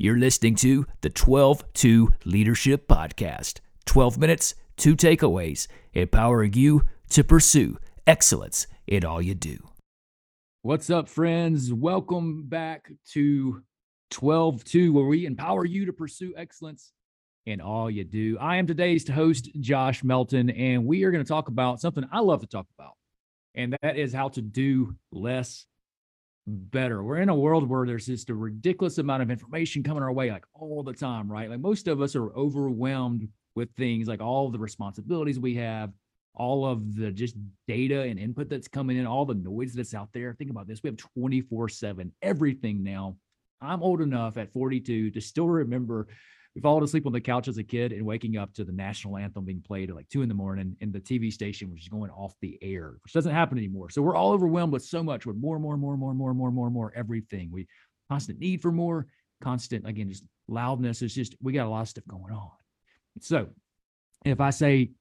You're listening to the 12 2 Leadership Podcast 12 minutes, two takeaways, empowering you to pursue excellence in all you do. What's up, friends? Welcome back to 12 2, where we empower you to pursue excellence in all you do. I am today's host, Josh Melton, and we are going to talk about something I love to talk about, and that is how to do less better. We're in a world where there's just a ridiculous amount of information coming our way, like all the time, right? Like most of us are overwhelmed with things like all the responsibilities we have, all of the just data and input that's coming in, all the noise that's out there. Think about this. We have 24 7, everything now. I'm old enough at 42 to still remember falling asleep on the couch as a kid and waking up to the national anthem being played at like two in the morning and the TV station was going off the air, which doesn't happen anymore. So we're all overwhelmed with so much with more, more, more, more, more, more, more, more, everything. We constant need for more, constant, again, just loudness. It's just, we got a lot of stuff going on. So if I say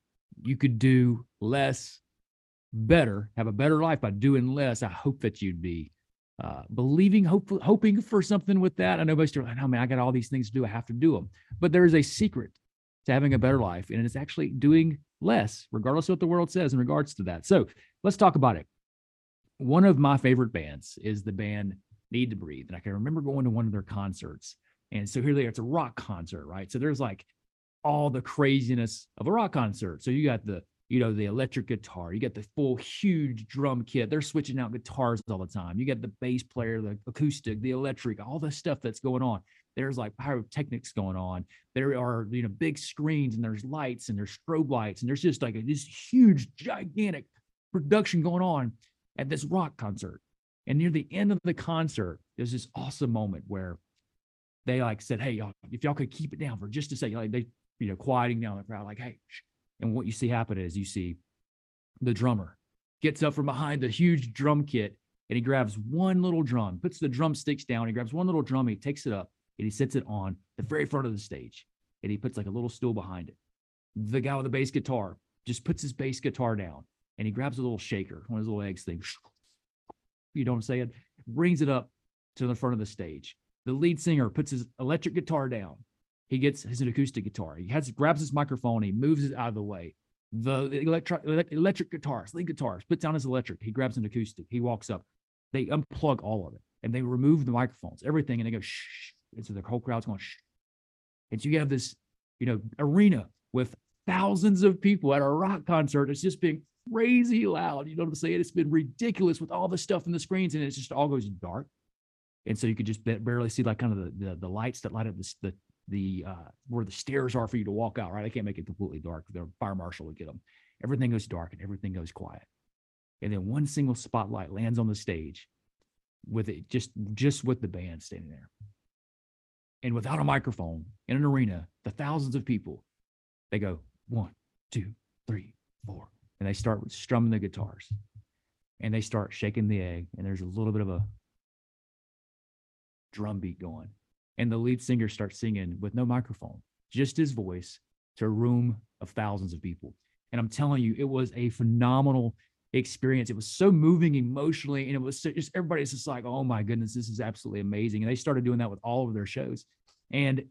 you could do less better, have a better life by doing less, I hope that you'd be uh, believing, hope, hoping for something with that. I know most are like, oh man, I got all these things to do. I have to do them. But there is a secret to having a better life, and it's actually doing less, regardless of what the world says in regards to that. So let's talk about it. One of my favorite bands is the band Need to Breathe. And I can remember going to one of their concerts. And so here they are, it's a rock concert, right? So there's like all the craziness of a rock concert. So you got the you know, the electric guitar, you got the full huge drum kit. They're switching out guitars all the time. You got the bass player, the acoustic, the electric, all the stuff that's going on. There's like pyrotechnics going on. There are, you know, big screens and there's lights and there's strobe lights and there's just like a, this huge, gigantic production going on at this rock concert. And near the end of the concert, there's this awesome moment where they like said, Hey, y'all, if y'all could keep it down for just a second, like they, you know, quieting down the crowd, like, Hey, shh, and what you see happen is you see the drummer gets up from behind the huge drum kit and he grabs one little drum, puts the drumsticks down. He grabs one little drum, he takes it up and he sits it on the very front of the stage and he puts like a little stool behind it. The guy with the bass guitar just puts his bass guitar down and he grabs a little shaker, one of his little eggs things. You know what I'm saying? Brings it up to the front of the stage. The lead singer puts his electric guitar down he gets his acoustic guitar. He has grabs his microphone. He moves it out of the way. The, electric electric guitars, lead guitars, puts down his electric. He grabs an acoustic. He walks up. They unplug all of it and they remove the microphones, everything, and they go shh. And so the whole crowd's going shh. And so you have this, you know, arena with thousands of people at a rock concert. It's just being crazy loud. You know what I'm saying? It's been ridiculous with all the stuff in the screens, and it just all goes dark. And so you could just barely see like kind of the the, the lights that light up the, the the uh, where the stairs are for you to walk out. Right, I can't make it completely dark. The fire marshal would get them. Everything goes dark and everything goes quiet, and then one single spotlight lands on the stage, with it just just with the band standing there, and without a microphone in an arena, the thousands of people, they go one, two, three, four, and they start strumming the guitars, and they start shaking the egg, and there's a little bit of a drum beat going and the lead singer starts singing with no microphone, just his voice to a room of thousands of people. And I'm telling you, it was a phenomenal experience. It was so moving emotionally, and it was so, just everybody's just like, "Oh my goodness, this is absolutely amazing!" And they started doing that with all of their shows, and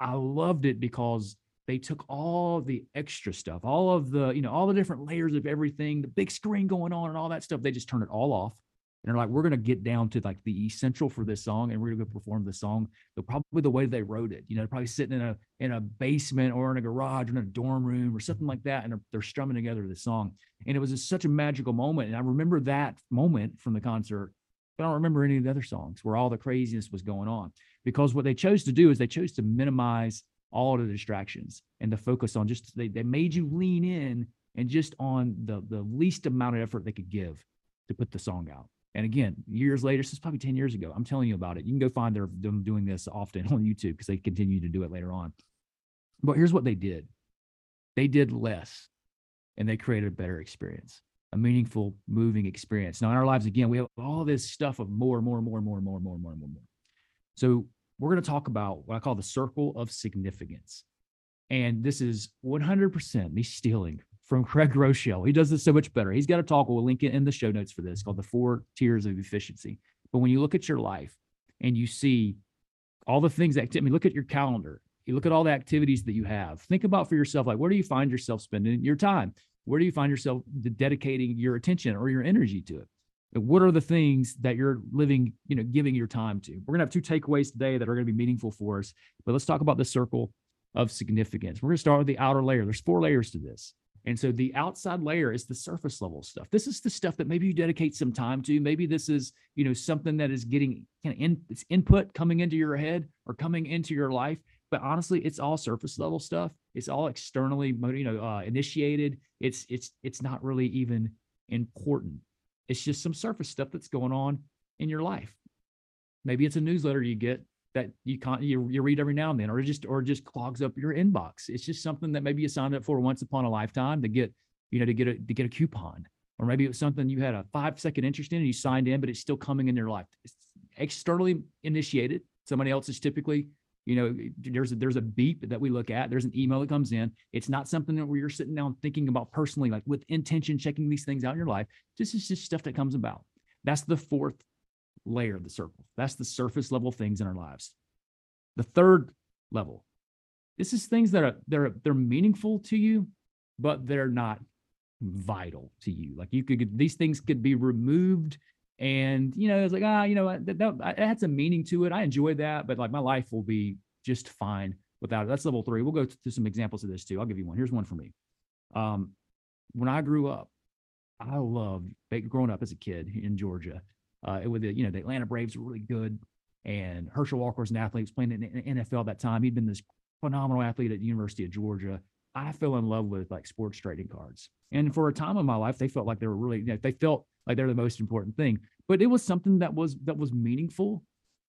I loved it because they took all the extra stuff, all of the you know all the different layers of everything, the big screen going on, and all that stuff. They just turned it all off and they're like, we're gonna get down to like the essential for this song, and we're gonna go perform the song. The probably the way they wrote it, you know, probably sitting in a in a basement or in a garage or in a dorm room or something like that, and they're, they're strumming together the song. And it was just such a magical moment, and I remember that moment from the concert. But I don't remember any of the other songs where all the craziness was going on because what they chose to do is they chose to minimize all the distractions and to focus on just they, they made you lean in and just on the the least amount of effort they could give to put the song out. And again, years later, this is probably 10 years ago. I'm telling you about it. You can go find their, them doing this often on YouTube because they continue to do it later on. But here's what they did they did less and they created a better experience, a meaningful, moving experience. Now, in our lives, again, we have all this stuff of more, more, more, more, more, more, more, more, more. So, we're going to talk about what I call the circle of significance. And this is 100% me stealing from Craig Groeschel. He does this so much better. He's got a talk. We'll link it in the show notes for this called the four tiers of efficiency. But when you look at your life and you see all the things that I mean, look at your calendar. You look at all the activities that you have. Think about for yourself, like where do you find yourself spending your time? Where do you find yourself dedicating your attention or your energy to it? what are the things that you're living, you know, giving your time to? We're gonna have two takeaways today that are gonna be meaningful for us. But let's talk about the circle of significance. We're gonna start with the outer layer. There's four layers to this. And so the outside layer is the surface level stuff. This is the stuff that maybe you dedicate some time to. Maybe this is, you know, something that is getting kind of in, it's input coming into your head or coming into your life. But honestly, it's all surface level stuff. It's all externally, you know, uh, initiated. It's it's it's not really even important. It's just some surface stuff that's going on in your life. Maybe it's a newsletter you get that you can't you, you read every now and then, or just or just clogs up your inbox. It's just something that maybe you signed up for once upon a lifetime to get, you know, to get a to get a coupon. Or maybe it was something you had a five second interest in and you signed in, but it's still coming in your life. It's externally initiated. Somebody else is typically, you know, there's a, there's a beep that we look at. There's an email that comes in. It's not something that you're sitting down thinking about personally, like with intention, checking these things out in your life. This is just stuff that comes about. That's the fourth layer of the circle. That's the surface level things in our lives. The third level, this is things that are they're they're meaningful to you, but they're not vital to you. Like you could these things could be removed, and you know it's like ah you know that, that it had some meaning to it. I enjoyed that, but like my life will be just fine without it. That's level three. We'll go to some examples of this too. I'll give you one. Here's one for me. Um, when I grew up, I loved growing up as a kid in Georgia. Uh, it was the, you know, the Atlanta Braves were really good. And Herschel Walker was an athlete, he was playing in the NFL at that time. He'd been this phenomenal athlete at the University of Georgia. I fell in love with like sports trading cards. And for a time in my life, they felt like they were really, you know, they felt like they're the most important thing. But it was something that was that was meaningful.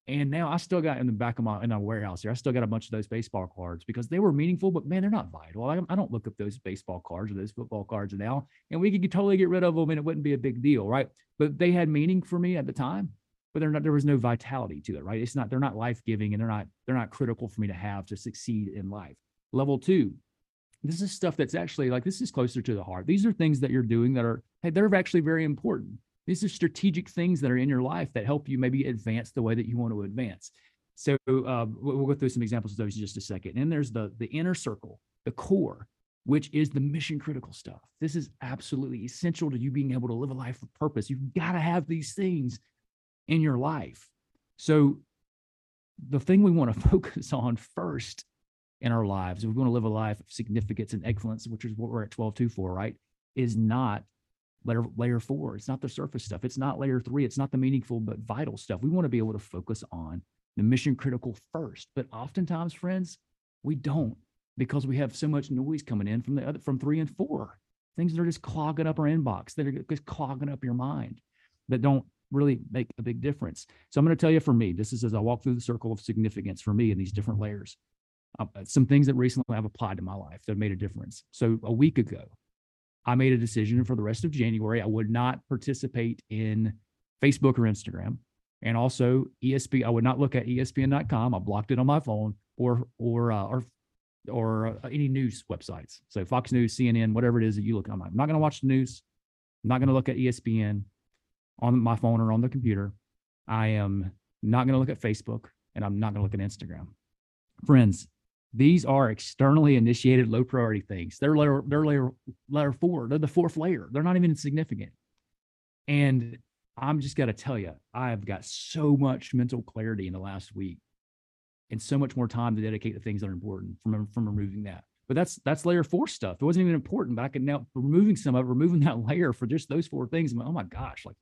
And now I still got in the back of my in my warehouse here. I still got a bunch of those baseball cards because they were meaningful, but man, they're not vital. I, I don't look up those baseball cards or those football cards now, and we could totally get rid of them, and it wouldn't be a big deal, right? But they had meaning for me at the time, but they're not. There was no vitality to it, right? It's not. They're not life giving, and they're not. They're not critical for me to have to succeed in life. Level two, this is stuff that's actually like this is closer to the heart. These are things that you're doing that are hey, they're actually very important. These are strategic things that are in your life that help you maybe advance the way that you want to advance. So uh, we'll go through some examples of those in just a second. And there's the the inner circle, the core, which is the mission critical stuff. This is absolutely essential to you being able to live a life of purpose. You've got to have these things in your life. So the thing we want to focus on first in our lives, if we want to live a life of significance and excellence, which is what we're at 12.2 for, right, is not layer layer four. It's not the surface stuff. It's not layer three. It's not the meaningful but vital stuff. We want to be able to focus on the mission critical first. But oftentimes, friends, we don't because we have so much noise coming in from the other from three and four. Things that are just clogging up our inbox, that are just clogging up your mind, that don't really make a big difference. So I'm going to tell you for me, this is as I walk through the circle of significance for me in these different layers. Uh, some things that recently I've applied to my life that made a difference. So a week ago, I made a decision for the rest of January. I would not participate in Facebook or Instagram. And also ESP, I would not look at ESPN.com. I blocked it on my phone or or uh, or or uh, any news websites. So Fox News, CNN, whatever it is that you look. I'm not going to watch the news. I'm not going to look at ESPN on my phone or on the computer. I am not going to look at Facebook and I'm not going to look at Instagram. Friends, these are externally initiated low priority things. They're layer, they're layer, layer four. They're the fourth layer. They're not even insignificant. And I'm just got to tell you, I've got so much mental clarity in the last week and so much more time to dedicate to things that are important from, from removing that. But that's that's layer four stuff. It wasn't even important, but I can now removing some of it, removing that layer for just those four things. I'm like, oh my gosh, like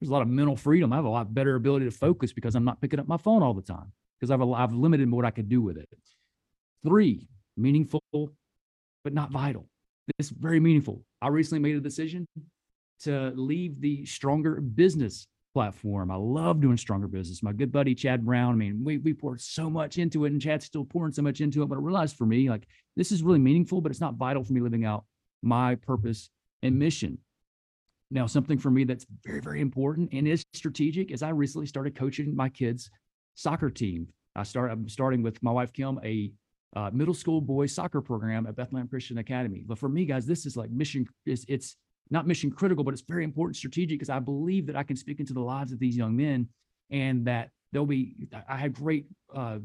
there's a lot of mental freedom. I have a lot better ability to focus because I'm not picking up my phone all the time because I've I've limited what I could do with it. Three, meaningful, but not vital. This is very meaningful. I recently made a decision to leave the stronger business platform. I love doing stronger business. My good buddy Chad Brown. I mean, we we poured so much into it, and Chad's still pouring so much into it. But I realized for me, like this is really meaningful, but it's not vital for me living out my purpose and mission. Now, something for me that's very, very important and is strategic is I recently started coaching my kids' soccer team. I start I'm starting with my wife Kim a uh, middle school boys soccer program at Bethlehem Christian Academy. But for me, guys, this is like mission. It's, it's not mission critical, but it's very important strategic because I believe that I can speak into the lives of these young men and that they'll be, I had great, uh,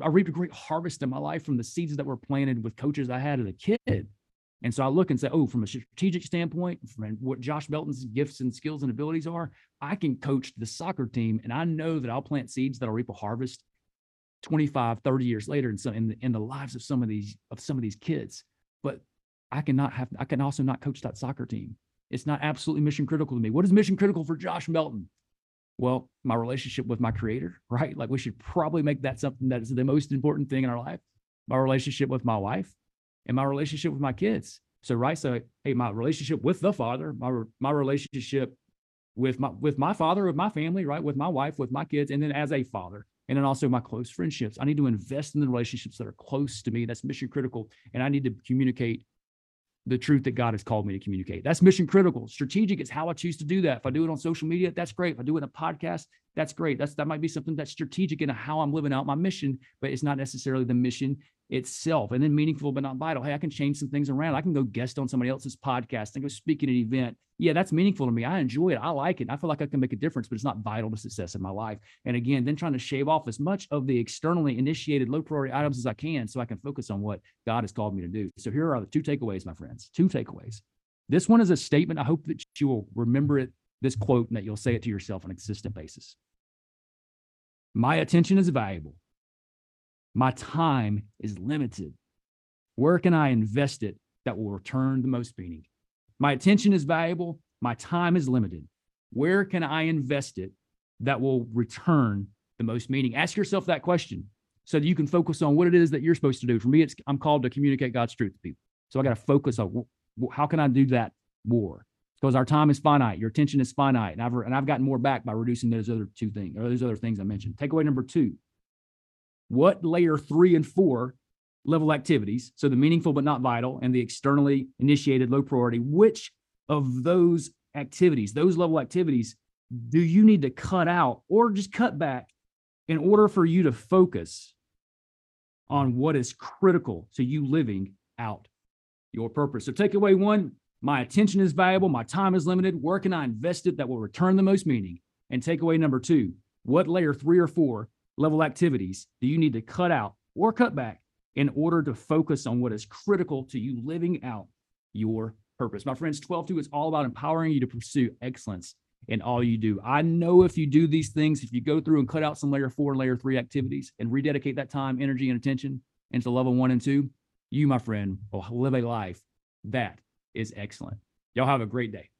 I reaped a great harvest in my life from the seeds that were planted with coaches I had as a kid. And so I look and say, oh, from a strategic standpoint, from what Josh Melton's gifts and skills and abilities are, I can coach the soccer team and I know that I'll plant seeds that'll reap a harvest 25, 30 years later in the, in the lives of some of these of some of these kids. But I cannot have I can also not coach that soccer team. It's not absolutely mission critical to me. What is mission critical for Josh Melton? Well, my relationship with my creator, right? Like we should probably make that something that is the most important thing in our life. My relationship with my wife and my relationship with my kids. So, right. So, hey, my relationship with the father, my, my relationship with my, with my father, with my family, right. With my wife, with my kids. And then as a father, and then also my close friendships. I need to invest in the relationships that are close to me. That's mission critical. And I need to communicate the truth that God has called me to communicate. That's mission critical. Strategic is how I choose to do that. If I do it on social media, that's great. If I do it in a podcast, that's great. That's that might be something that's strategic in how I'm living out my mission, but it's not necessarily the mission itself. And then meaningful but not vital. Hey, I can change some things around. I can go guest on somebody else's podcast and go speak at an event. Yeah, that's meaningful to me. I enjoy it. I like it. I feel like I can make a difference, but it's not vital to success in my life. And again, then trying to shave off as much of the externally initiated low priority items as I can so I can focus on what God has called me to do. So here are the two takeaways, my friends. Two takeaways. This one is a statement. I hope that you will remember it, this quote, and that you'll say it to yourself on a consistent basis. My attention is valuable. My time is limited. Where can I invest it that will return the most meaning? My attention is valuable. My time is limited. Where can I invest it that will return the most meaning? Ask yourself that question so that you can focus on what it is that you're supposed to do. For me, it's I'm called to communicate God's truth to people. So I got to focus on how can I do that more? Because our time is finite, your attention is finite, and I've and I've gotten more back by reducing those other two things or those other things I mentioned. Takeaway number two: what layer three and four level activities, so the meaningful but not vital, and the externally initiated low priority, which of those activities, those level activities, do you need to cut out or just cut back in order for you to focus on what is critical to you living out your purpose? So, takeaway one my attention is valuable, my time is limited. Where can I invest it that will return the most meaning? And takeaway number two what layer three or four level activities do you need to cut out or cut back in order to focus on what is critical to you living out your purpose? My friends, 12 2 is all about empowering you to pursue excellence in all you do. I know if you do these things, if you go through and cut out some layer four and layer three activities and rededicate that time, energy, and attention into level one and two, you, my friend, will live a life that is excellent. Y'all have a great day.